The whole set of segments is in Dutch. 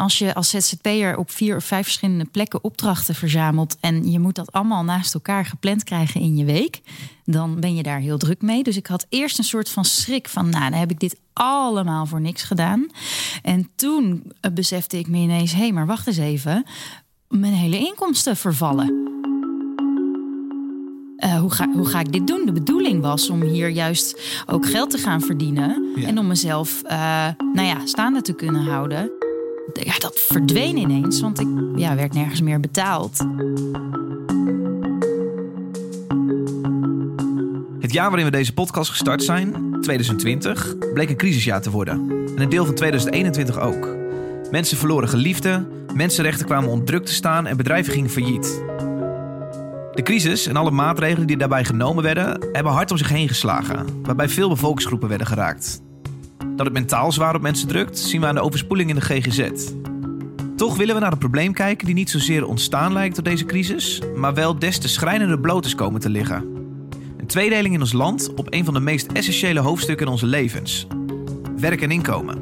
als je als ZZP'er op vier of vijf verschillende plekken opdrachten verzamelt en je moet dat allemaal naast elkaar gepland krijgen in je week, dan ben je daar heel druk mee. Dus ik had eerst een soort van schrik van, nou, dan heb ik dit allemaal voor niks gedaan. En toen eh, besefte ik me ineens, hé, hey, maar wacht eens even, mijn hele inkomsten vervallen. Uh, hoe, ga, hoe ga ik dit doen? De bedoeling was om hier juist ook geld te gaan verdienen. En om mezelf, uh, nou ja, staande te kunnen houden. Ja, dat verdween ineens, want ik ja, werd nergens meer betaald. Het jaar waarin we deze podcast gestart zijn, 2020, bleek een crisisjaar te worden. En een deel van 2021 ook. Mensen verloren geliefden, mensenrechten kwamen onder druk te staan en bedrijven gingen failliet. De crisis en alle maatregelen die daarbij genomen werden, hebben hard om zich heen geslagen, waarbij veel bevolkingsgroepen werden geraakt. Dat het mentaal zwaar op mensen drukt, zien we aan de overspoeling in de GGZ. Toch willen we naar een probleem kijken die niet zozeer ontstaan lijkt door deze crisis, maar wel des te schrijnender bloot is komen te liggen. Een tweedeling in ons land op een van de meest essentiële hoofdstukken in onze levens: werk en inkomen.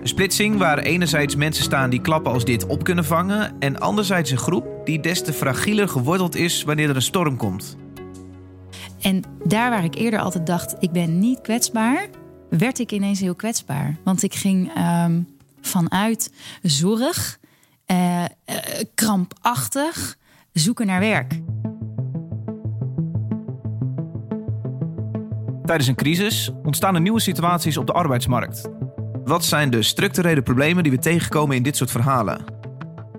Een splitsing waar enerzijds mensen staan die klappen als dit op kunnen vangen, en anderzijds een groep die des te fragieler geworteld is wanneer er een storm komt. En daar waar ik eerder altijd dacht, ik ben niet kwetsbaar, werd ik ineens heel kwetsbaar. Want ik ging um, vanuit zorg, uh, uh, krampachtig zoeken naar werk. Tijdens een crisis ontstaan er nieuwe situaties op de arbeidsmarkt. Wat zijn de structurele problemen die we tegenkomen in dit soort verhalen?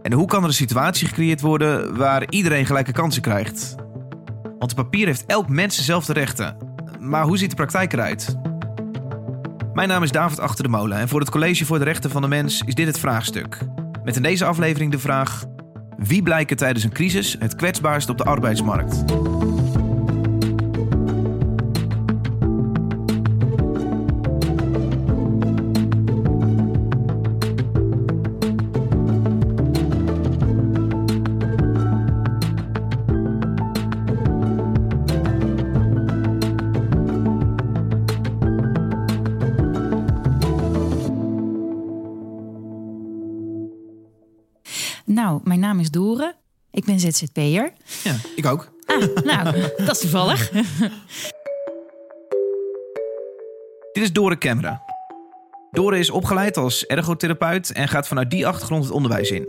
En hoe kan er een situatie gecreëerd worden waar iedereen gelijke kansen krijgt? Want op papier heeft elk mens dezelfde rechten. Maar hoe ziet de praktijk eruit? Mijn naam is David Achter de Molen en voor het College voor de Rechten van de Mens is dit het vraagstuk. Met in deze aflevering de vraag: wie blijken tijdens een crisis het kwetsbaarst op de arbeidsmarkt? ZZP'er. Ja, ik ook. Ah, nou, dat is toevallig. Dit is Dore Kemra. Dore is opgeleid als ergotherapeut en gaat vanuit die achtergrond het onderwijs in.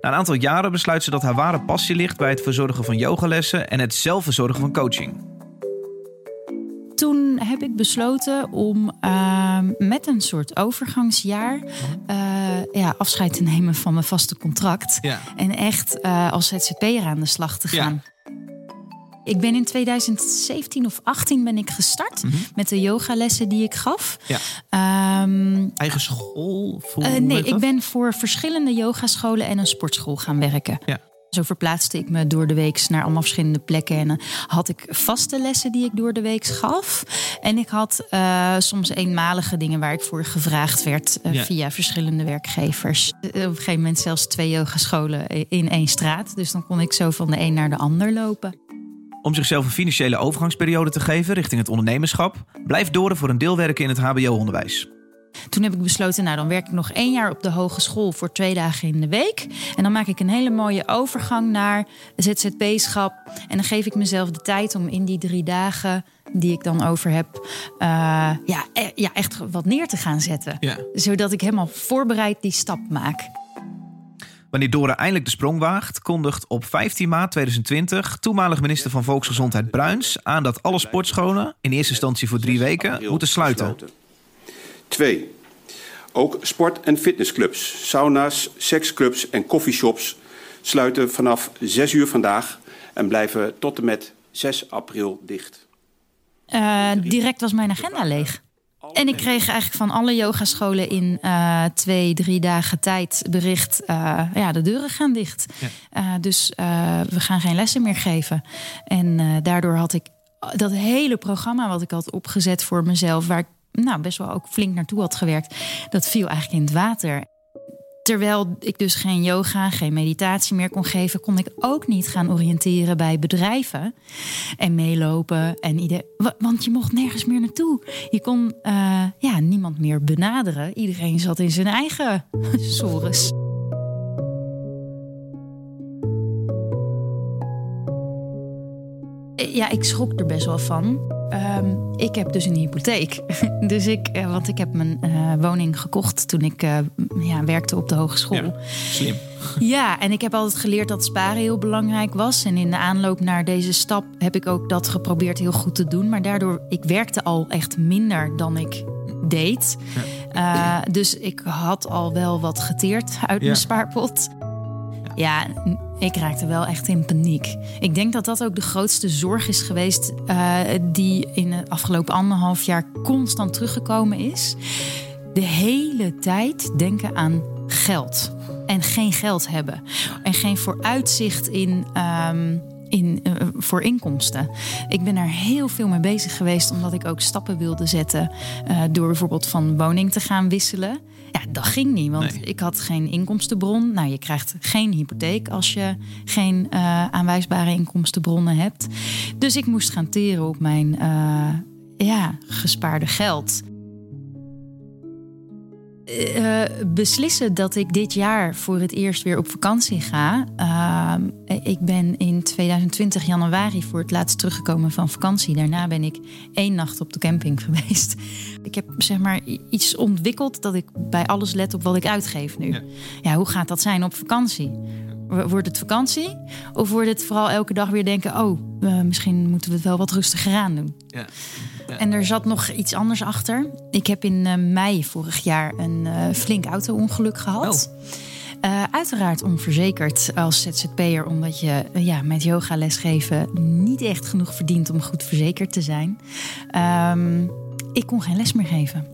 Na een aantal jaren besluit ze dat haar ware passie ligt bij het verzorgen van yogalessen en het zelf verzorgen van coaching. Toen heb ik besloten om uh, met een soort overgangsjaar uh, ja, afscheid te nemen van mijn vaste contract. Ja. En echt uh, als ZZP'er aan de slag te gaan. Ja. Ik ben in 2017 of 18 ben ik gestart Mhm. met de yogalessen die ik gaf. Ja. Ehm, Eigen school? Voor, eh, nee, ik ben voor verschillende yogascholen en een sportschool gaan werken. Ja. Zo verplaatste ik me door de week naar allemaal verschillende plekken. En dan had ik vaste lessen die ik door de week gaf. En ik had eh, soms eenmalige dingen waar ik voor gevraagd werd eh, Ja. via verschillende werkgevers. Eh, op een gegeven moment zelfs twee yogascholen in één straat. Dus dan kon ik zo van de een naar de ander lopen. Om zichzelf een financiële overgangsperiode te geven richting het ondernemerschap, blijft Dore voor een deel werken in het HBO-onderwijs. Toen heb ik besloten, nou dan werk ik nog één jaar op de hogeschool voor twee dagen in de week. En dan maak ik een hele mooie overgang naar ZZP-schap. En dan geef ik mezelf de tijd om in die drie dagen die ik dan over heb, eh, ja, e- ja, echt wat neer te gaan zetten. Ja. Zodat ik helemaal voorbereid die stap maak. Wanneer Dore eindelijk de sprong waagt, kondigt op 15 maart 2020 toenmalig minister van Volksgezondheid Bruins aan dat alle sportscholen, in eerste instantie voor drie weken, moeten sluiten. Twee. Ook sport- en fitnessclubs, sauna's, seksclubs en coffeeshops sluiten vanaf 6 uur vandaag en blijven tot en met 6 april dicht. Eh, direct was mijn agenda leeg. En ik kreeg eigenlijk van alle yogascholen in eh, twee, drie dagen tijd bericht... eh, ja, de deuren gaan dicht. Ja. Eh, dus eh, we gaan geen lessen meer geven. En eh, daardoor had ik dat hele programma wat ik had opgezet voor mezelf... waar ik nou, best wel ook flink naartoe had gewerkt... dat viel eigenlijk in het water. Terwijl ik dus geen yoga, geen meditatie meer kon geven, kon ik ook niet gaan oriënteren bij bedrijven en meelopen. En idee, want je mocht nergens meer naartoe. Je kon uh, ja, niemand meer benaderen. Iedereen zat in zijn eigen sores. Ja, ik schrok er best wel van. Um, ik heb dus een hypotheek. dus ik, uh, want ik heb mijn uh, woning gekocht toen ik uh, ja, werkte op de hogeschool. Ja, slim. Ja, en ik heb altijd geleerd dat sparen heel belangrijk was. En in de aanloop naar deze stap heb ik ook dat geprobeerd heel goed te doen. Maar daardoor, ik werkte al echt minder dan ik deed. Ja. dus ik had al wel wat geteerd uit mijn spaarpot. Ja, ik raakte wel echt in paniek. Ik denk dat dat ook de grootste zorg is geweest uh, die in het afgelopen anderhalf jaar constant teruggekomen is. De hele tijd denken aan geld en geen geld hebben en geen vooruitzicht in. Um, in, uh, voor inkomsten. Ik ben daar heel veel mee bezig geweest, omdat ik ook stappen wilde zetten. Uh, door bijvoorbeeld van woning te gaan wisselen. Ja, dat ging niet, want ik had geen inkomstenbron. Nou, je krijgt geen hypotheek als je geen uh, aanwijsbare inkomstenbronnen hebt. Dus ik moest gaan teren op mijn uh, ja, gespaarde geld. Uh, beslissen dat ik dit jaar voor het eerst weer op vakantie ga. Uh, ik ben in 2020 januari voor het laatst teruggekomen van vakantie. Daarna ben ik één nacht op de camping geweest. Ik heb zeg maar iets ontwikkeld dat ik bij alles let op wat ik uitgeef nu. Ja, ja hoe gaat dat zijn op vakantie? Wordt het vakantie? Of wordt het vooral elke dag weer denken: oh, uh, misschien moeten we het wel wat rustiger aan doen? Ja. En er zat nog iets anders achter. Ik heb in uh, mei vorig jaar een uh, flink auto-ongeluk gehad. Oh. Uh, uiteraard onverzekerd als ZZP'er, omdat je ja, met yoga lesgeven niet echt genoeg verdient om goed verzekerd te zijn. Um, ik kon geen les meer geven.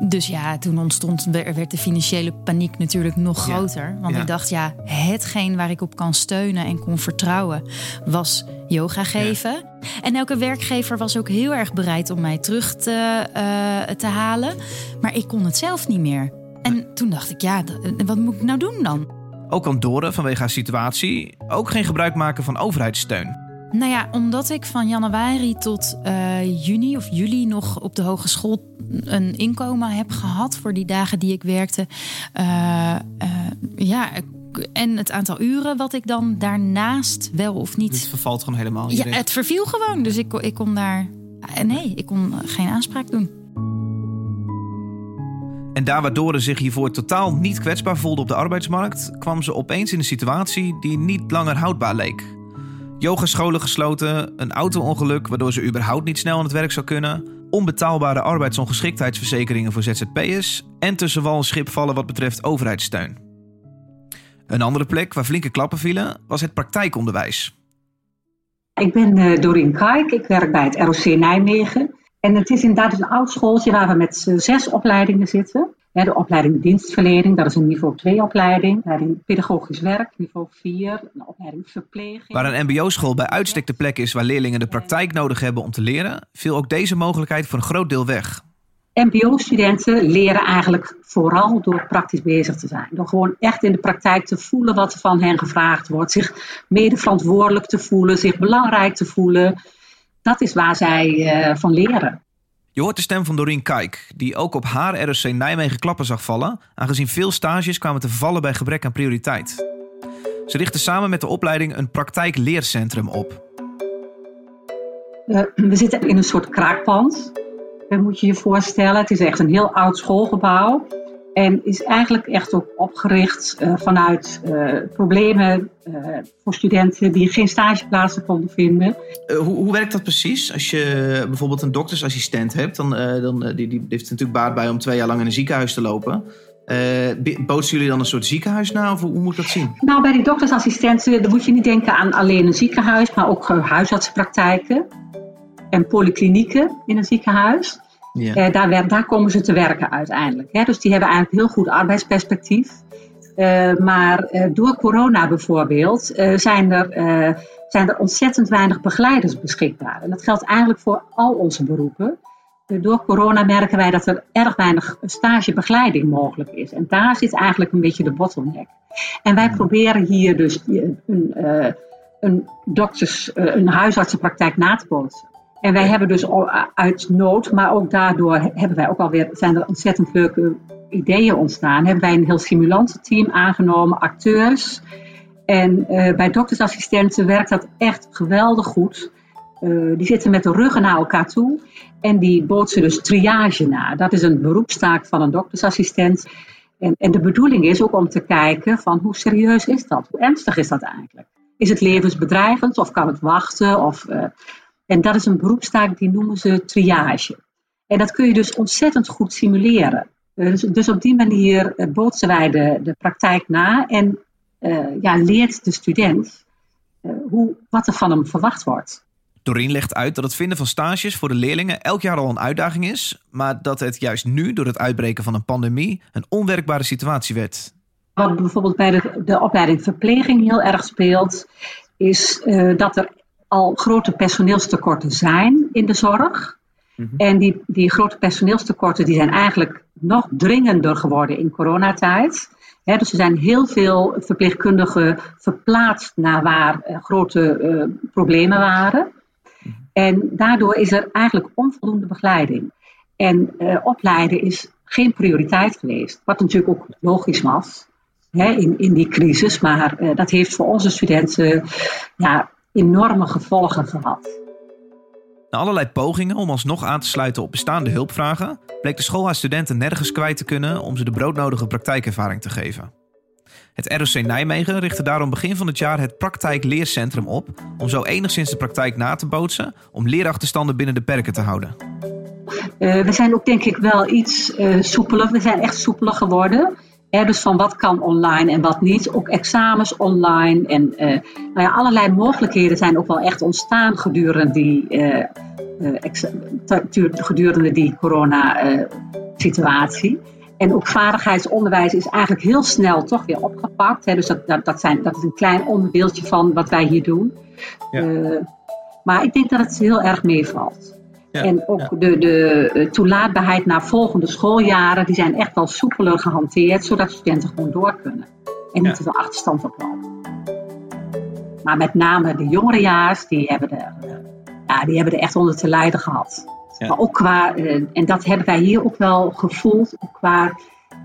Dus ja, toen ontstond, werd de financiële paniek natuurlijk nog groter. Want ik dacht, ja, hetgeen waar ik op kan steunen en kon vertrouwen, was yoga geven. En elke werkgever was ook heel erg bereid om mij terug te, uh, te halen. Maar ik kon het zelf niet meer. En toen dacht ik, ja, wat moet ik nou doen dan? Ook kan Dore vanwege haar situatie ook geen gebruik maken van overheidssteun. Nou ja, omdat ik van januari tot uh, juni of juli nog op de hogeschool een inkomen heb gehad voor die dagen die ik werkte. Uh, uh, ja, en het aantal uren wat ik dan daarnaast wel of niet. Het vervalt gewoon helemaal. Ja, het verviel gewoon. Dus ik, ik kon daar. Nee, ik kon geen aanspraak doen. En daar waardoor ze zich hiervoor totaal niet kwetsbaar voelde op de arbeidsmarkt, kwam ze opeens in een situatie die niet langer houdbaar leek. Yogascholen gesloten, een auto-ongeluk waardoor ze überhaupt niet snel aan het werk zou kunnen, onbetaalbare arbeidsongeschiktheidsverzekeringen voor ZZP'ers en tussen wal en wat betreft overheidssteun. Een andere plek waar flinke klappen vielen was het praktijkonderwijs. Ik ben uh, Doreen Kaik, ik werk bij het ROC Nijmegen. En het is inderdaad een oud schooltje waar we met zes opleidingen zitten. De opleiding dienstverlening, dat is een niveau 2 opleiding. Opleiding pedagogisch werk, niveau 4. Een opleiding verpleging. Waar een mbo-school bij uitstek de plek is waar leerlingen de praktijk nodig hebben om te leren, viel ook deze mogelijkheid voor een groot deel weg. MBO-studenten leren eigenlijk vooral door praktisch bezig te zijn. Door gewoon echt in de praktijk te voelen wat er van hen gevraagd wordt. Zich mede verantwoordelijk te voelen, zich belangrijk te voelen. Dat is waar zij uh, van leren. Je hoort de stem van Doreen Kijk, die ook op haar RSC Nijmegen klappen zag vallen, aangezien veel stages kwamen te vervallen bij gebrek aan prioriteit. Ze richtte samen met de opleiding een praktijkleercentrum op. Uh, we zitten in een soort kraakpand. Dat moet je je voorstellen. Het is echt een heel oud schoolgebouw. En is eigenlijk echt ook opgericht uh, vanuit uh, problemen uh, voor studenten die geen stageplaatsen konden vinden. Hoe, hoe, werkt dat precies? Als je bijvoorbeeld een doktersassistent hebt, dan, dan die, die heeft natuurlijk baat bij om twee jaar lang in een ziekenhuis te lopen. bootsen jullie dan een soort ziekenhuis na of hoe moet dat zien? Nou, bij die doktersassistenten dan moet je niet denken aan alleen een ziekenhuis, maar ook huisartsenpraktijken en polyklinieken in een ziekenhuis. Ja. Uh, daar, daar, komen ze te werken uiteindelijk. Hè? Dus die hebben eigenlijk heel goed arbeidsperspectief. Uh, maar uh, door corona bijvoorbeeld zijn, er, zijn er ontzettend weinig begeleiders beschikbaar. En dat geldt eigenlijk voor al onze beroepen. door corona merken wij dat er erg weinig stagebegeleiding mogelijk is. En daar zit eigenlijk een beetje de bottleneck. En wij proberen hier dus een, een, dokters, een huisartsenpraktijk na te bootsen. En wij hebben dus uit nood, maar ook daardoor hebben wij ook alweer, zijn er ontzettend leuke ideeën ontstaan. Hebben wij een heel simulantenteam aangenomen, acteurs. En uh, bij doktersassistenten werkt dat echt geweldig goed. Uh, die zitten met de ruggen naar elkaar toe en die bootsen dus triage na. Dat is een beroepstaak van een doktersassistent. En, en de bedoeling is ook om te kijken van hoe serieus is dat? Hoe ernstig is dat eigenlijk? Is het levensbedreigend of kan het wachten? Of, uh, en dat is een beroepstaak die noemen ze triage. En dat kun je dus ontzettend goed simuleren. Dus, dus, op die manier bootsen wij de, de praktijk na en uh, ja, leert de student uh, hoe, wat er van hem verwacht wordt. Doreen legt uit dat het vinden van stages voor de leerlingen elk jaar al een uitdaging is, maar dat het juist nu, door het uitbreken van een pandemie, een onwerkbare situatie werd. Wat bijvoorbeeld bij de, de opleiding verpleging heel erg speelt, is uh, dat er al grote personeelstekorten zijn in de zorg. Mm -hmm. En die, die grote personeelstekorten die zijn eigenlijk nog dringender geworden in coronatijd. He, dus er zijn heel veel verpleegkundigen verplaatst naar waar uh, grote uh, problemen waren. En daardoor is er eigenlijk onvoldoende begeleiding. En uh, opleiden is geen prioriteit geweest. Wat natuurlijk ook logisch was hè, in, in die crisis. Maar dat heeft voor onze studenten ja, enorme gevolgen gehad. Na allerlei pogingen om alsnog aan te sluiten op bestaande hulpvragen, bleek de school haar studenten nergens kwijt te kunnen om ze de broodnodige praktijkervaring te geven. Het ROC Nijmegen richtte daarom begin van het jaar het praktijkleercentrum op om zo enigszins de praktijk na te bootsen om leerachterstanden binnen de perken te houden. Uh, we zijn ook denk ik wel iets uh, soepeler. We zijn echt soepeler geworden. Dus van wat kan online en wat niet. Ook examens online. En uh, nou ja, allerlei mogelijkheden zijn ook wel echt ontstaan gedurende die, gedurende die corona-situatie. En ook vaardigheidsonderwijs is eigenlijk heel snel toch weer opgepakt. Hè. Dus dat, dat, dat, zijn, dat is een klein onderdeeltje van wat wij hier doen. Ja. Uh, maar ik denk dat het heel erg meevalt. Ja, en ook ja. de, de toelaatbaarheid naar volgende schooljaren, die zijn echt wel soepeler gehanteerd, zodat studenten gewoon door kunnen. En niet te veel achterstand oplopen. Maar met name de jongerejaars, die hebben er, ja, die hebben er echt onder te lijden gehad. Maar ook qua, uh, en dat hebben wij hier ook wel gevoeld, qua,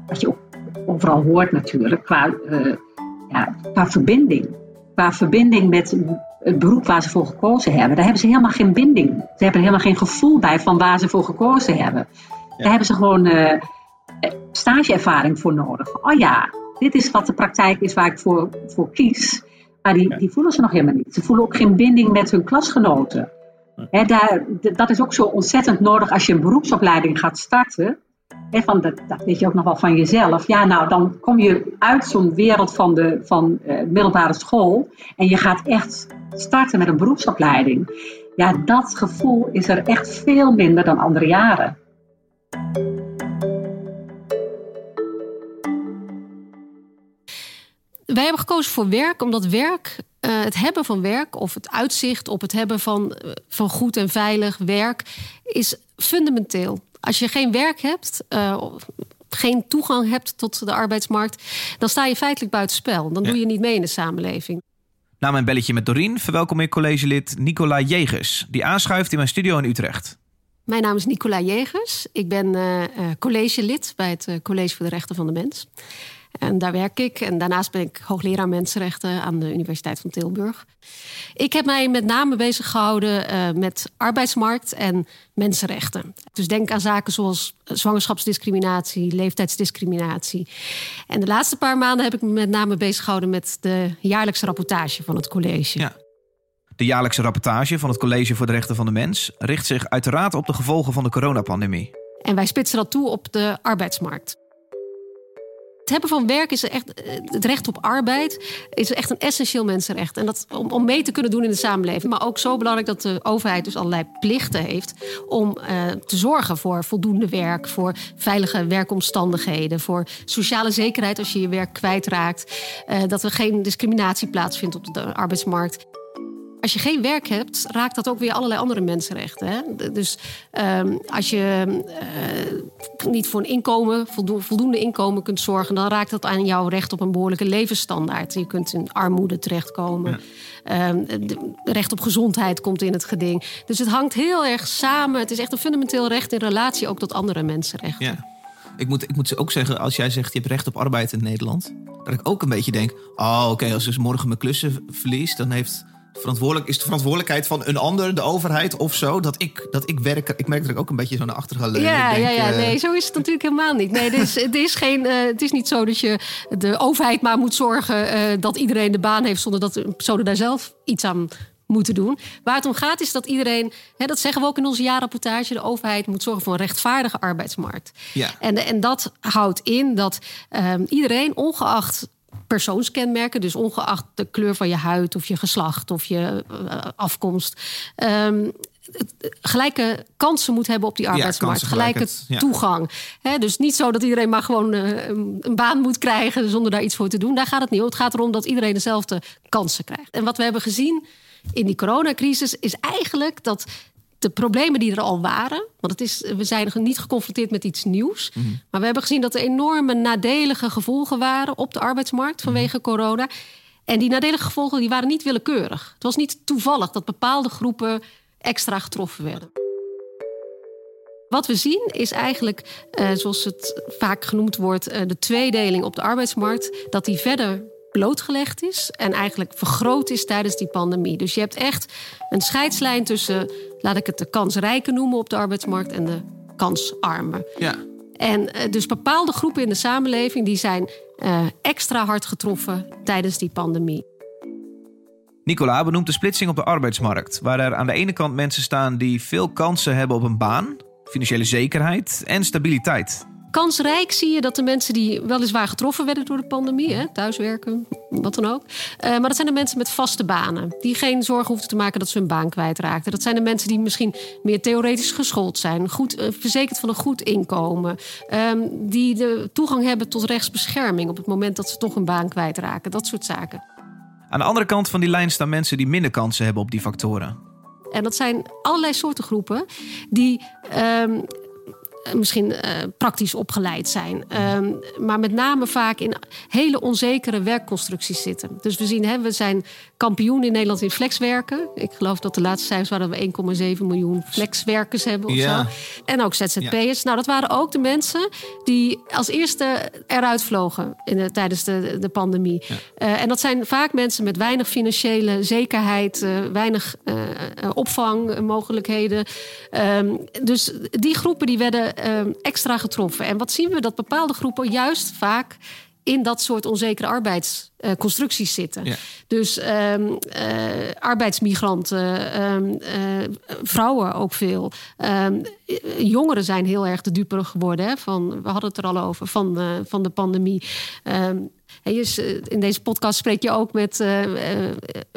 wat je ook overal hoort natuurlijk, qua, uh, ja, qua verbinding. Qua verbinding met het beroep waar ze voor gekozen hebben. Daar hebben ze helemaal geen binding. Ze hebben er helemaal geen gevoel bij van waar ze voor gekozen hebben. Ja. Daar hebben ze gewoon uh, stageervaring voor nodig. Oh ja, dit is wat de praktijk is waar ik voor, voor kies. Maar die, ja. die voelen ze nog helemaal niet. Ze voelen ook geen binding met hun klasgenoten. He, daar, dat is ook zo ontzettend nodig als je een beroepsopleiding gaat starten. Van dat, dat, weet je ook nog wel van jezelf. Ja, nou, dan kom je uit zo'n wereld van de van, uh, middelbare school. En je gaat echt starten met een beroepsopleiding. Ja, dat gevoel is er echt veel minder dan andere jaren. Wij hebben gekozen voor werk, omdat werk uh, het hebben van werk of het uitzicht op het hebben van, uh, van goed en veilig werk is fundamenteel. Als je geen werk hebt, uh, geen toegang hebt tot de arbeidsmarkt, dan sta je feitelijk buitenspel. Dan ja. doe je niet mee in de samenleving. Na mijn belletje met Dorien verwelkom ik collegelid Nicola Jegers, die aanschuift in mijn studio in Utrecht. Mijn naam is Nicola Jegers. Ik ben collegelid bij het College voor de Rechten van de Mens. En daar werk ik. En daarnaast ben ik hoogleraar mensenrechten aan de Universiteit van Tilburg. Ik heb mij met name bezig gehouden uh, met arbeidsmarkt en mensenrechten. Dus denk aan zaken zoals zwangerschapsdiscriminatie, leeftijdsdiscriminatie. En de laatste paar maanden heb ik me met name bezig gehouden met de jaarlijkse rapportage van het college. Ja. De jaarlijkse rapportage van het College voor de Rechten van de Mens richt zich uiteraard op de gevolgen van de coronapandemie. En wij spitsen dat toe op de arbeidsmarkt. Het hebben van werk is echt, eh, het recht op arbeid is echt een essentieel mensenrecht. En dat om, om mee te kunnen doen in de samenleving. Maar ook zo belangrijk dat de overheid dus allerlei plichten heeft om uh, te zorgen voor voldoende werk, voor veilige werkomstandigheden, voor sociale zekerheid als je je werk kwijtraakt. Uh, dat er geen discriminatie plaatsvindt op de arbeidsmarkt. Als je geen werk hebt, raakt dat ook weer allerlei andere mensenrechten. Hè? Dus ehm, als je uh, niet voor een inkomen, voldoende inkomen kunt zorgen, dan raakt dat aan jouw recht op een behoorlijke levensstandaard. Je kunt in armoede terechtkomen. Ja. Um, recht op gezondheid komt in het geding. Dus het hangt heel erg samen. Het is echt een fundamenteel recht in relatie ook tot andere mensenrechten. Ja. Ik moet, ik moet ook zeggen, als jij zegt je hebt recht op arbeid in Nederland, dat ik ook een beetje denk: oh, oké, als ik dus morgen mijn klussen verlies, dan heeft verantwoordelijk, is de verantwoordelijkheid van een ander, de overheid of zo, dat ik, dat ik werk. Ik merk dat ik ook een beetje zo naar achter ga leunen. Ja, ja, ja, nee, zo is het natuurlijk helemaal niet. Nee, het is, het is, geen, uh, het is niet zo dat je de overheid maar moet zorgen uh, dat iedereen de baan heeft zonder dat de personen daar zelf iets aan moeten doen. Waar het om gaat is dat iedereen, hè, dat zeggen we ook in onze jaarrapportage, de overheid moet zorgen voor een rechtvaardige arbeidsmarkt. Ja. En, en dat houdt in dat um, iedereen, ongeacht persoonskenmerken, dus ongeacht de kleur van je huid of je geslacht of je uh, afkomst. Um, gelijke kansen moet hebben op die arbeidsmarkt. Ja, gelijke ja. toegang. He, dus niet zo dat iedereen maar gewoon uh, een baan moet krijgen zonder daar iets voor te doen. Daar gaat het niet om. Het gaat erom dat iedereen dezelfde kansen krijgt. En wat we hebben gezien in die coronacrisis is eigenlijk dat de problemen die er al waren, want het is, we zijn niet geconfronteerd met iets nieuws, mhm. maar we hebben gezien dat er enorme nadelige gevolgen waren op de arbeidsmarkt mhm. vanwege corona. En die nadelige gevolgen die waren niet willekeurig. Het was niet toevallig dat bepaalde groepen extra getroffen werden. Wat we zien is eigenlijk, eh, zoals het vaak genoemd wordt, eh, de tweedeling op de arbeidsmarkt, dat die verder blootgelegd is en eigenlijk vergroot is tijdens die pandemie. Dus je hebt echt een scheidslijn tussen, laat ik het de kansrijken noemen op de arbeidsmarkt en de kansarmen. Ja. En uh, dus bepaalde groepen in de samenleving die zijn uh, extra hard getroffen tijdens die pandemie. Nicola benoemt de splitsing op de arbeidsmarkt, waar er aan de ene kant mensen staan die veel kansen hebben op een baan, financiële zekerheid en stabiliteit kansrijk zie je dat de mensen die weliswaar getroffen werden door de pandemie, hè, thuiswerken, wat dan ook. Uh, maar dat zijn de mensen met vaste banen. Die geen zorgen hoeven te maken dat ze hun baan kwijtraakten. Dat zijn de mensen die misschien meer theoretisch geschoold zijn. Goed, uh, verzekerd van een goed inkomen. Um, die de toegang hebben tot rechtsbescherming op het moment dat ze toch een baan kwijtraken. Dat soort zaken. Aan de andere kant van die lijn staan mensen die minder kansen hebben op die factoren. En dat zijn allerlei soorten groepen die um, eh, misschien uh, praktisch opgeleid zijn. Um, maar met name vaak in hele onzekere werkconstructies zitten. Dus we zien, hè, we zijn kampioen in Nederland in flexwerken. Ik geloof dat de laatste cijfers waren dat we 1,7 miljoen flexwerkers hebben of ja. zo. En ook ZZP'ers. Ja. Nou, dat waren ook de mensen die als eerste eruit vlogen in de, tijdens de, de pandemie. Ja. Uh, en dat zijn vaak mensen met weinig financiële zekerheid, uh, weinig opvangmogelijkheden. Um, dus die groepen die werden uh, extra getroffen. En wat zien we? Dat bepaalde groepen juist vaak in dat soort onzekere arbeidsconstructies zitten. Ja. Dus um, uh, arbeidsmigranten, um, uh, vrouwen ook veel. Um, jongeren zijn heel erg de dupe geworden. Hè, van, we hadden het er al over, van, uh, van de pandemie. Je, in deze podcast spreek je ook met, uh,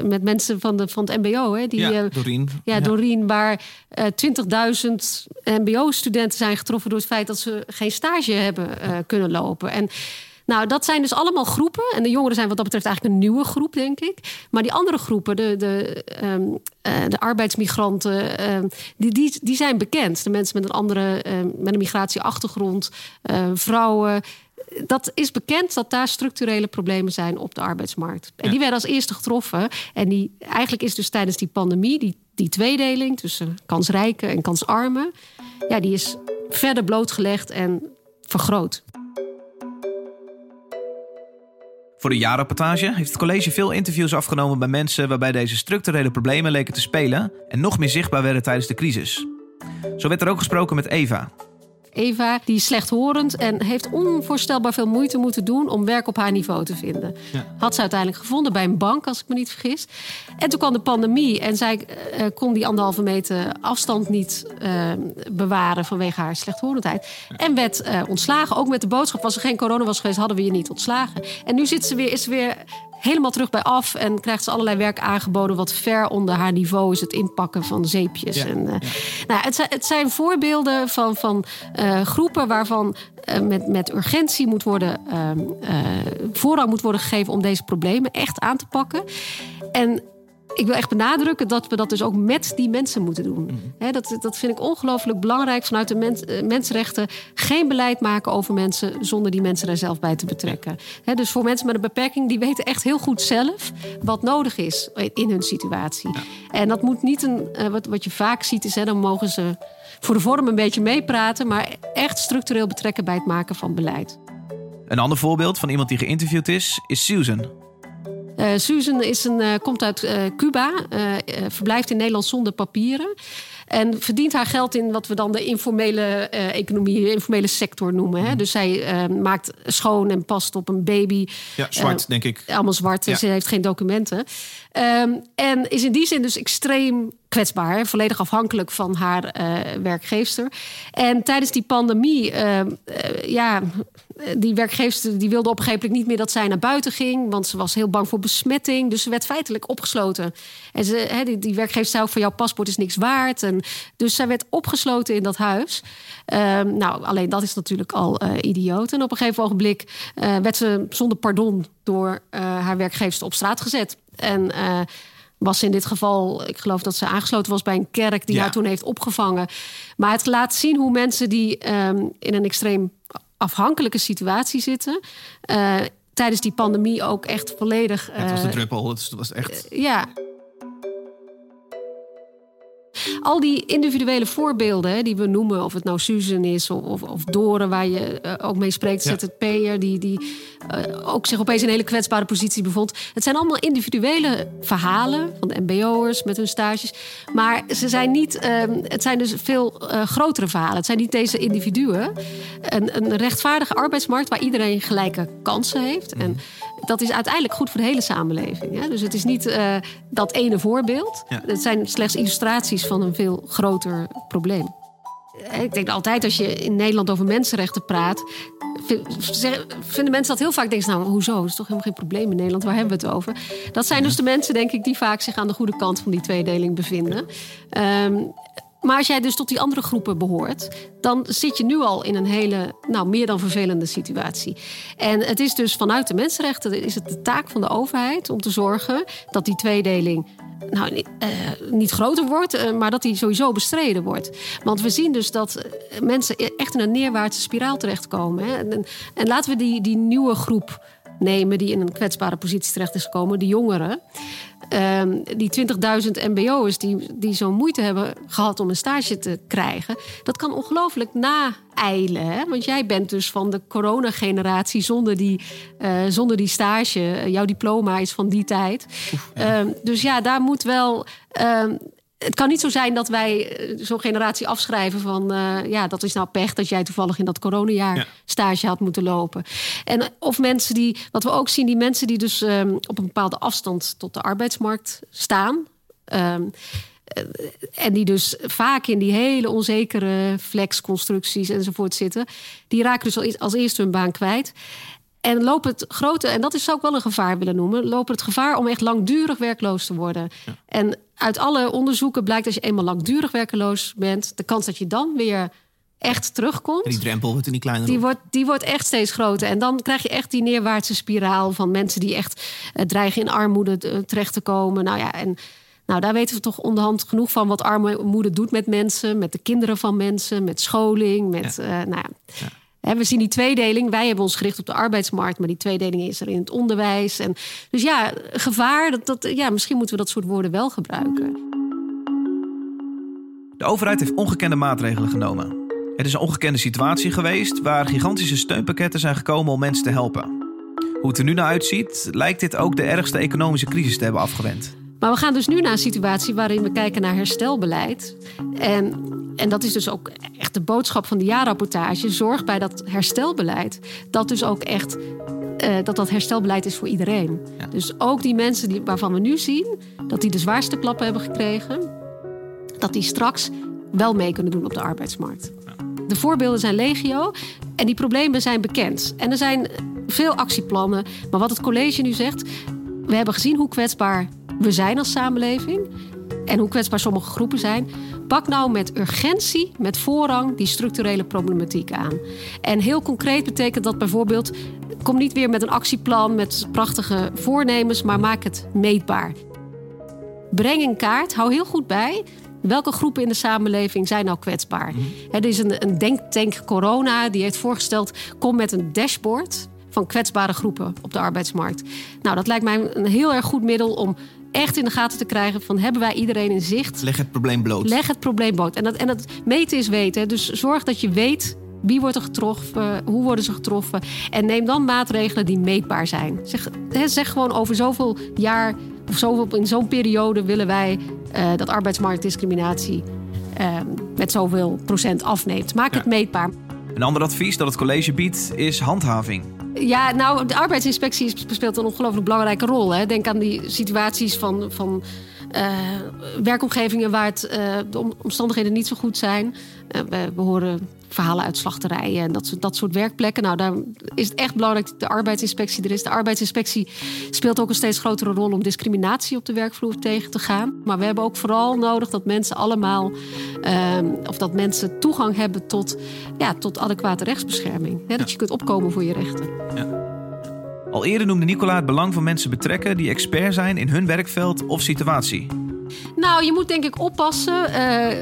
met mensen van, de, van het MBO. Hè, die, ja, Doreen. Ja, ja. Doreen, waar uh, 20.000 MBO-studenten zijn getroffen door het feit dat ze geen stage hebben kunnen lopen. En nou, dat zijn dus allemaal groepen. En de jongeren zijn wat dat betreft eigenlijk een nieuwe groep, denk ik. Maar die andere groepen, de, de, um, uh, de arbeidsmigranten, um, die, die, die zijn bekend. De mensen met een andere, um, met een migratieachtergrond, uh, vrouwen dat is bekend dat daar structurele problemen zijn op de arbeidsmarkt. En die werden als eerste getroffen. En die, eigenlijk is dus tijdens die pandemie, die, die tweedeling tussen kansrijken en kansarmen, ja, die is verder blootgelegd en vergroot. Voor de jaarrapportage heeft het college veel interviews afgenomen bij mensen waarbij deze structurele problemen leken te spelen en nog meer zichtbaar werden tijdens de crisis. Zo werd er ook gesproken met Eva, Eva, die is slechthorend en heeft onvoorstelbaar veel moeite moeten doen om werk op haar niveau te vinden. Ja. Had ze uiteindelijk gevonden bij een bank, als ik me niet vergis. En toen kwam de pandemie en zij uh, kon die anderhalve meter afstand niet uh, bewaren vanwege haar slechthorendheid. En werd uh, ontslagen. Ook met de boodschap: als er geen corona was geweest, hadden we je niet ontslagen. En nu zit ze weer, is ze weer helemaal terug bij af en krijgt ze allerlei werk aangeboden wat ver onder haar niveau is. Het inpakken van zeepjes. en, uh, nou, het, zijn, het, zijn voorbeelden van, van uh, groepen waarvan uh, met, met urgentie moet worden, ehm, voorrang moet worden gegeven om deze problemen echt aan te pakken. En ik wil echt benadrukken dat we dat dus ook met die mensen moeten doen. Mhm. dat, dat vind ik ongelooflijk belangrijk vanuit de mens, eh, mensenrechten. Geen beleid maken over mensen zonder die mensen er zelf bij te betrekken. dus voor mensen met een beperking, die weten echt heel goed zelf wat nodig is in hun situatie. En dat moet niet een, uh, wat, wat je vaak ziet, is hè, dan mogen ze voor de vorm een beetje meepraten, maar echt structureel betrekken bij het maken van beleid. Een ander voorbeeld van iemand die geïnterviewd is, is Susan. Uh, Susan is een, uh, komt uit uh, Cuba, verblijft in Nederland zonder papieren. En verdient haar geld in wat we dan de informele economie, de informele sector noemen. Hè? Mhm. Dus zij maakt schoon en past op een baby. Ja, zwart, denk ik. Allemaal zwart, ja. ze heeft geen documenten. Um, en is in die zin dus extreem kwetsbaar, volledig afhankelijk van haar uh, werkgeefster. En tijdens die pandemie, uh, uh, ja, die werkgeefster die wilde op een gegeven moment niet meer dat zij naar buiten ging, want ze was heel bang voor besmetting. Dus ze werd feitelijk opgesloten. En ze, he, die, werkgever zei ook van jouw paspoort is niks waard. En dus zij werd opgesloten in dat huis. Um, nou, alleen dat is natuurlijk al idioot. En op een gegeven ogenblik werd ze zonder pardon door haar werkgeefster op straat gezet. En uh, was in dit geval, ik geloof dat ze aangesloten was bij een kerk die haar toen heeft opgevangen. Maar het laat zien hoe mensen die um, in een extreem afhankelijke situatie zitten. Uh, tijdens die pandemie ook echt volledig. Uh, het was de druppel, het was echt. ja. Al die individuele voorbeelden die we noemen, of het nou Susan is of, of, of Doren, waar je uh, ook mee spreekt, ja. ZZP'er, die, die uh, ook zich opeens in een hele kwetsbare positie bevond. Het zijn allemaal individuele verhalen van de MBO'ers met hun stages. Maar ze zijn niet, uh, het zijn dus veel uh, grotere verhalen. Het zijn niet deze individuen. Een, een rechtvaardige arbeidsmarkt waar iedereen gelijke kansen heeft. En dat is uiteindelijk goed voor de hele samenleving. Hè? Dus het is niet uh, dat ene voorbeeld. Ja. Het zijn slechts illustraties van een veel groter probleem. Ik denk altijd als je in Nederland over mensenrechten praat, vinden mensen dat heel vaak. Denken nou, hoezo? Dat is toch helemaal geen probleem in Nederland. Waar hebben we het over? Dat zijn dus de mensen, denk ik, die vaak zich aan de goede kant van die tweedeling bevinden. Um, maar als jij dus tot die andere groepen behoort, dan zit je nu al in een hele, nou, meer dan vervelende situatie. En het is dus vanuit de mensenrechten is het de taak van de overheid om te zorgen dat die tweedeling nou, niet, uh, niet groter wordt, uh, maar dat die sowieso bestreden wordt. Want we zien dus dat eh, mensen echt in een neerwaartse spiraal terechtkomen. Hè? En, en, laten we die, die nieuwe groep nemen die in een kwetsbare positie terecht is gekomen, de jongeren. Um, die 20.000 MBO'ers die, die zo'n moeite hebben gehad om een stage te krijgen, dat kan ongelooflijk naeilen. Hè? Want jij bent dus van de coronageneratie zonder die, uh, zonder die stage. jouw diploma is van die tijd. Oef, ja. um, dus ja, daar moet wel. Um, het kan niet zo zijn dat wij eh, zo'n generatie afschrijven van... Uh, ja, dat is nou pech dat jij toevallig in dat coronajaar ja. stage had moeten lopen. En of mensen die, wat we ook zien, die mensen die dus um, op een bepaalde afstand tot de arbeidsmarkt staan... Um, en die dus vaak in die hele onzekere flexconstructies enzovoort zitten, die raken dus als eerste hun baan kwijt. En lopen het grote, en dat is zou ik wel een gevaar willen noemen, lopen het gevaar om echt langdurig werkloos te worden. Ja. En uit alle onderzoeken blijkt dat je eenmaal langdurig werkeloos bent, de kans dat je dan weer echt terugkomt. En die drempel wordt niet kleiner. Die wordt, die wordt echt steeds groter. En dan krijg je echt die neerwaartse spiraal van mensen die echt uh, dreigen in armoede uh, terecht te komen. Nou ja, en nou, daar weten we toch onderhand genoeg van wat armoede doet met mensen, met de kinderen van mensen, met scholing, met ja. Uh, nou ja. ja we zien die tweedeling. Wij hebben ons gericht op de arbeidsmarkt, maar die tweedeling is er in het onderwijs. En dus ja, gevaar, dat, dat, ja, misschien moeten we dat soort woorden wel gebruiken. De overheid heeft ongekende maatregelen genomen. Het is een ongekende situatie geweest waar gigantische steunpakketten zijn gekomen om mensen te helpen. Hoe het er nu naar uitziet, lijkt dit ook de ergste economische crisis te hebben afgewend. Maar we gaan dus nu naar een situatie waarin we kijken naar herstelbeleid. En, en dat is dus ook echt de boodschap van de jaarrapportage. Zorg bij dat herstelbeleid dat dus ook echt uh, dat dat herstelbeleid is voor iedereen. Ja. Dus ook die mensen die, waarvan we nu zien dat die de zwaarste klappen hebben gekregen, dat die straks wel mee kunnen doen op de arbeidsmarkt. Ja. De voorbeelden zijn legio en die problemen zijn bekend. En er zijn veel actieplannen. Maar wat het college nu zegt, we hebben gezien hoe kwetsbaar we zijn als samenleving en hoe kwetsbaar sommige groepen zijn. Pak nou met urgentie, met voorrang, die structurele problematiek aan. En heel concreet betekent dat bijvoorbeeld. Kom niet weer met een actieplan met prachtige voornemens, maar maak het meetbaar. breng in kaart, hou heel goed bij welke groepen in de samenleving zijn nou kwetsbaar. Mm er is een, een denktank Corona die heeft voorgesteld: kom met een dashboard van kwetsbare groepen op de arbeidsmarkt. Nou, dat lijkt mij een heel erg goed middel om echt in de gaten te krijgen van hebben wij iedereen in zicht. Leg het probleem bloot. Leg het probleem bloot. En dat, en dat meten is weten. Dus zorg dat je weet wie wordt er getroffen, hoe worden ze getroffen. En neem dan maatregelen die meetbaar zijn. Zeg, zeg gewoon over zoveel jaar of zoveel, in zo'n periode willen wij uh, dat arbeidsmarktdiscriminatie uh, met zoveel procent afneemt. Maak het meetbaar. Een ander advies dat het college biedt is handhaving. Ja, nou, de arbeidsinspectie speelt een ongelooflijk belangrijke rol. Hè. Denk aan die situaties van, van werkomgevingen waar het, uh, de omstandigheden niet zo goed zijn. Uh, we, we, horen verhalen uit slachterijen en dat, dat soort werkplekken. Nou, daar is het echt belangrijk dat de arbeidsinspectie er is. De arbeidsinspectie speelt ook een steeds grotere rol om discriminatie op de werkvloer tegen te gaan. Maar we hebben ook vooral nodig dat mensen allemaal, of dat mensen toegang hebben tot, ja, tot adequate rechtsbescherming. Hè, dat je kunt opkomen voor je rechten. Ja. Al eerder noemde Nicola het belang van mensen betrekken die expert zijn in hun werkveld of situatie. Nou, je moet denk ik oppassen. Uh,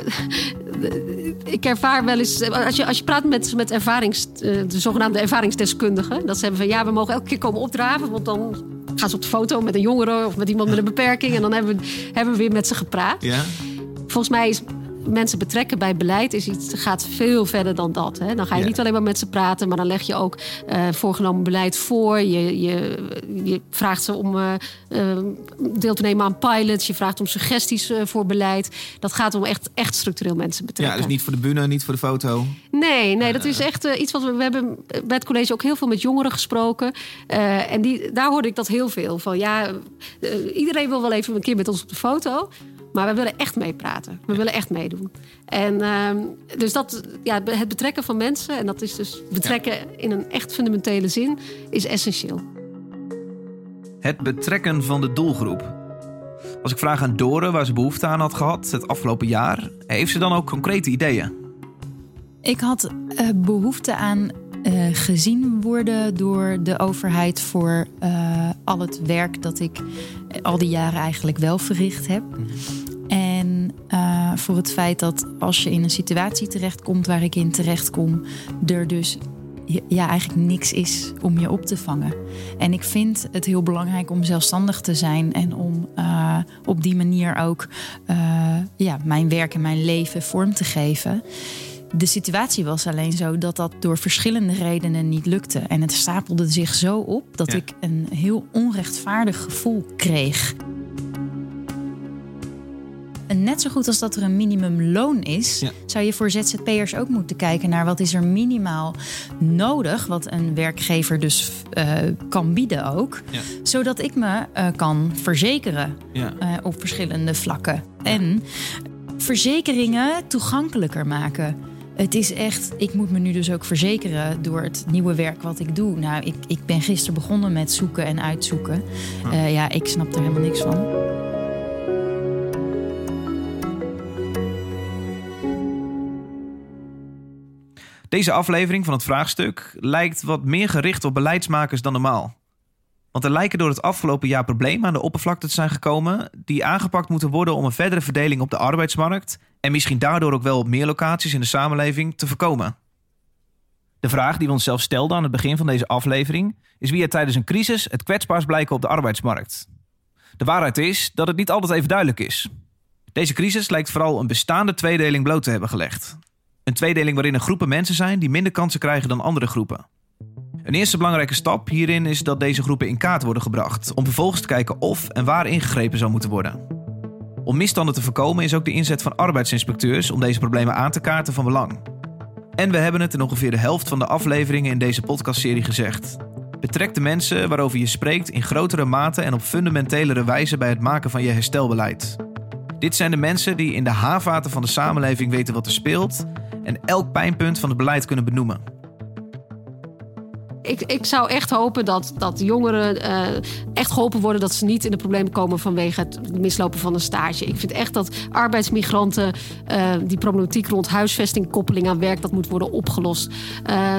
ik ervaar wel eens, als je, als je praat met, met ervarings, uh, de zogenaamde ervaringsdeskundigen, dat ze hebben van ja, we mogen elke keer komen opdraven, want dan gaan ze op de foto met een jongere of met iemand met een beperking en dan hebben we, hebben we weer met ze gepraat. Ja. Volgens mij is mensen betrekken bij beleid is iets, gaat veel verder dan dat. Hè. Dan ga je niet alleen maar met ze praten, maar dan leg je ook uh, voorgenomen beleid voor. Je, je, je vraagt ze om uh, deel te nemen aan pilots. Je vraagt om suggesties voor beleid. Dat gaat om echt, echt structureel mensen betrekken. Ja, dus niet voor de bühne, niet voor de foto. Nee, nee dat is echt iets wat we, we hebben bij het college ook heel veel met jongeren gesproken. en die, daar hoorde ik dat heel veel van. Ja, iedereen wil wel even een keer met ons op de foto. Maar we willen echt meepraten. We willen echt meedoen. En uh, dus dat, ja, het betrekken van mensen, en dat is dus betrekken in een echt fundamentele zin, is essentieel. Het betrekken van de doelgroep. Als ik vraag aan Dore waar ze behoefte aan had gehad het afgelopen jaar, heeft ze dan ook concrete ideeën? Ik had uh, behoefte aan uh, gezien worden door de overheid voor uh, al het werk dat ik al die jaren eigenlijk wel verricht heb. Mhm. En uh, voor het feit dat als je in een situatie terechtkomt waar ik in terechtkom, er dus ja, eigenlijk niks is om je op te vangen. En ik vind het heel belangrijk om zelfstandig te zijn en om uh, op die manier ook uh, ja, mijn werk en mijn leven vorm te geven. De situatie was alleen zo dat dat door verschillende redenen niet lukte. En het stapelde zich zo op dat ik een heel onrechtvaardig gevoel kreeg. En net zo goed als dat er een minimumloon is, zou je voor ZZP'ers ook moeten kijken naar wat is er minimaal nodig, wat een werkgever dus uh, kan bieden ook, ja. zodat ik me uh, kan verzekeren ja. uh, op verschillende vlakken. En verzekeringen toegankelijker maken. Het is echt, ik moet me nu dus ook verzekeren door het nieuwe werk wat ik doe. Nou, ik, ik ben gisteren begonnen met zoeken en uitzoeken. Ja, ik snap er helemaal niks van. Deze aflevering van het vraagstuk lijkt wat meer gericht op beleidsmakers dan normaal. Want er lijken door het afgelopen jaar problemen aan de oppervlakte te zijn gekomen die aangepakt moeten worden om een verdere verdeling op de arbeidsmarkt en misschien daardoor ook wel op meer locaties in de samenleving te voorkomen. De vraag die we onszelf stelden aan het begin van deze aflevering is wie er tijdens een crisis het kwetsbaarst blijken op de arbeidsmarkt. De waarheid is dat het niet altijd even duidelijk is. Deze crisis lijkt vooral een bestaande tweedeling bloot te hebben gelegd. Een tweedeling waarin er groepen mensen zijn die minder kansen krijgen dan andere groepen. Een eerste belangrijke stap hierin is dat deze groepen in kaart worden gebracht, om vervolgens te kijken of en waar ingegrepen zou moeten worden. Om misstanden te voorkomen is ook de inzet van arbeidsinspecteurs om deze problemen aan te kaarten van belang. En we hebben het in ongeveer de helft van de afleveringen in deze podcastserie gezegd. Betrek de mensen waarover je spreekt in grotere mate en op fundamentelere wijze bij het maken van je herstelbeleid. Dit zijn de mensen die in de haarvaten van de samenleving weten wat er speelt en elk pijnpunt van het beleid kunnen benoemen ik, ik zou echt hopen dat, dat jongeren uh, echt geholpen worden. Dat ze niet in de problemen komen vanwege het mislopen van een stage. Ik vind echt dat arbeidsmigranten, uh, die problematiek rond huisvesting, koppeling aan werk, dat moet worden opgelost. Uh,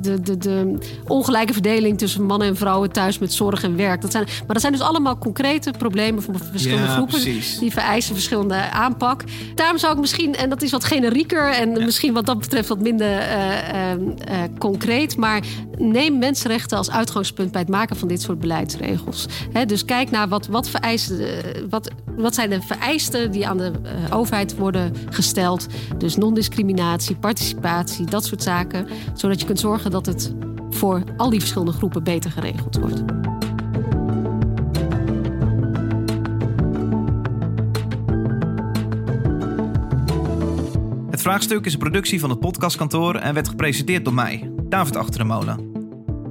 de, de, de ongelijke verdeling tussen mannen en vrouwen thuis met zorg en werk. Dat zijn, maar dat zijn dus allemaal concrete problemen van verschillende ja, groepen. Precies. Die vereisen verschillende aanpak. Daarom zou ik misschien, en dat is wat generieker en misschien wat dat betreft wat minder concreet. Maar neem mensenrechten als uitgangspunt bij het maken van dit soort beleidsregels. dus kijk naar wat, wat, vereisten, wat, wat zijn de vereisten die aan de overheid worden gesteld. Dus non-discriminatie, participatie, dat soort zaken. Zodat je kunt zorgen dat het voor al die verschillende groepen beter geregeld wordt. Het vraagstuk is een productie van het podcastkantoor en werd gepresenteerd door mij, David Achter.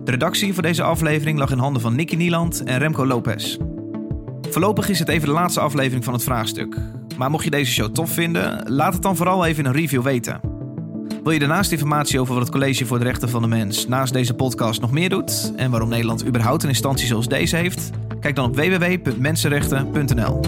De redactie voor deze aflevering lag in handen van Nicky Nieland en Remco Lopez. Voorlopig is het even de laatste aflevering van het vraagstuk. Maar mocht je deze show tof vinden, laat het dan vooral even in een review weten. Wil je daarnaast informatie over wat het College voor de Rechten van de Mens naast deze podcast nog meer doet en waarom Nederland überhaupt een instantie zoals deze heeft? Kijk dan op www.mensenrechten.nl.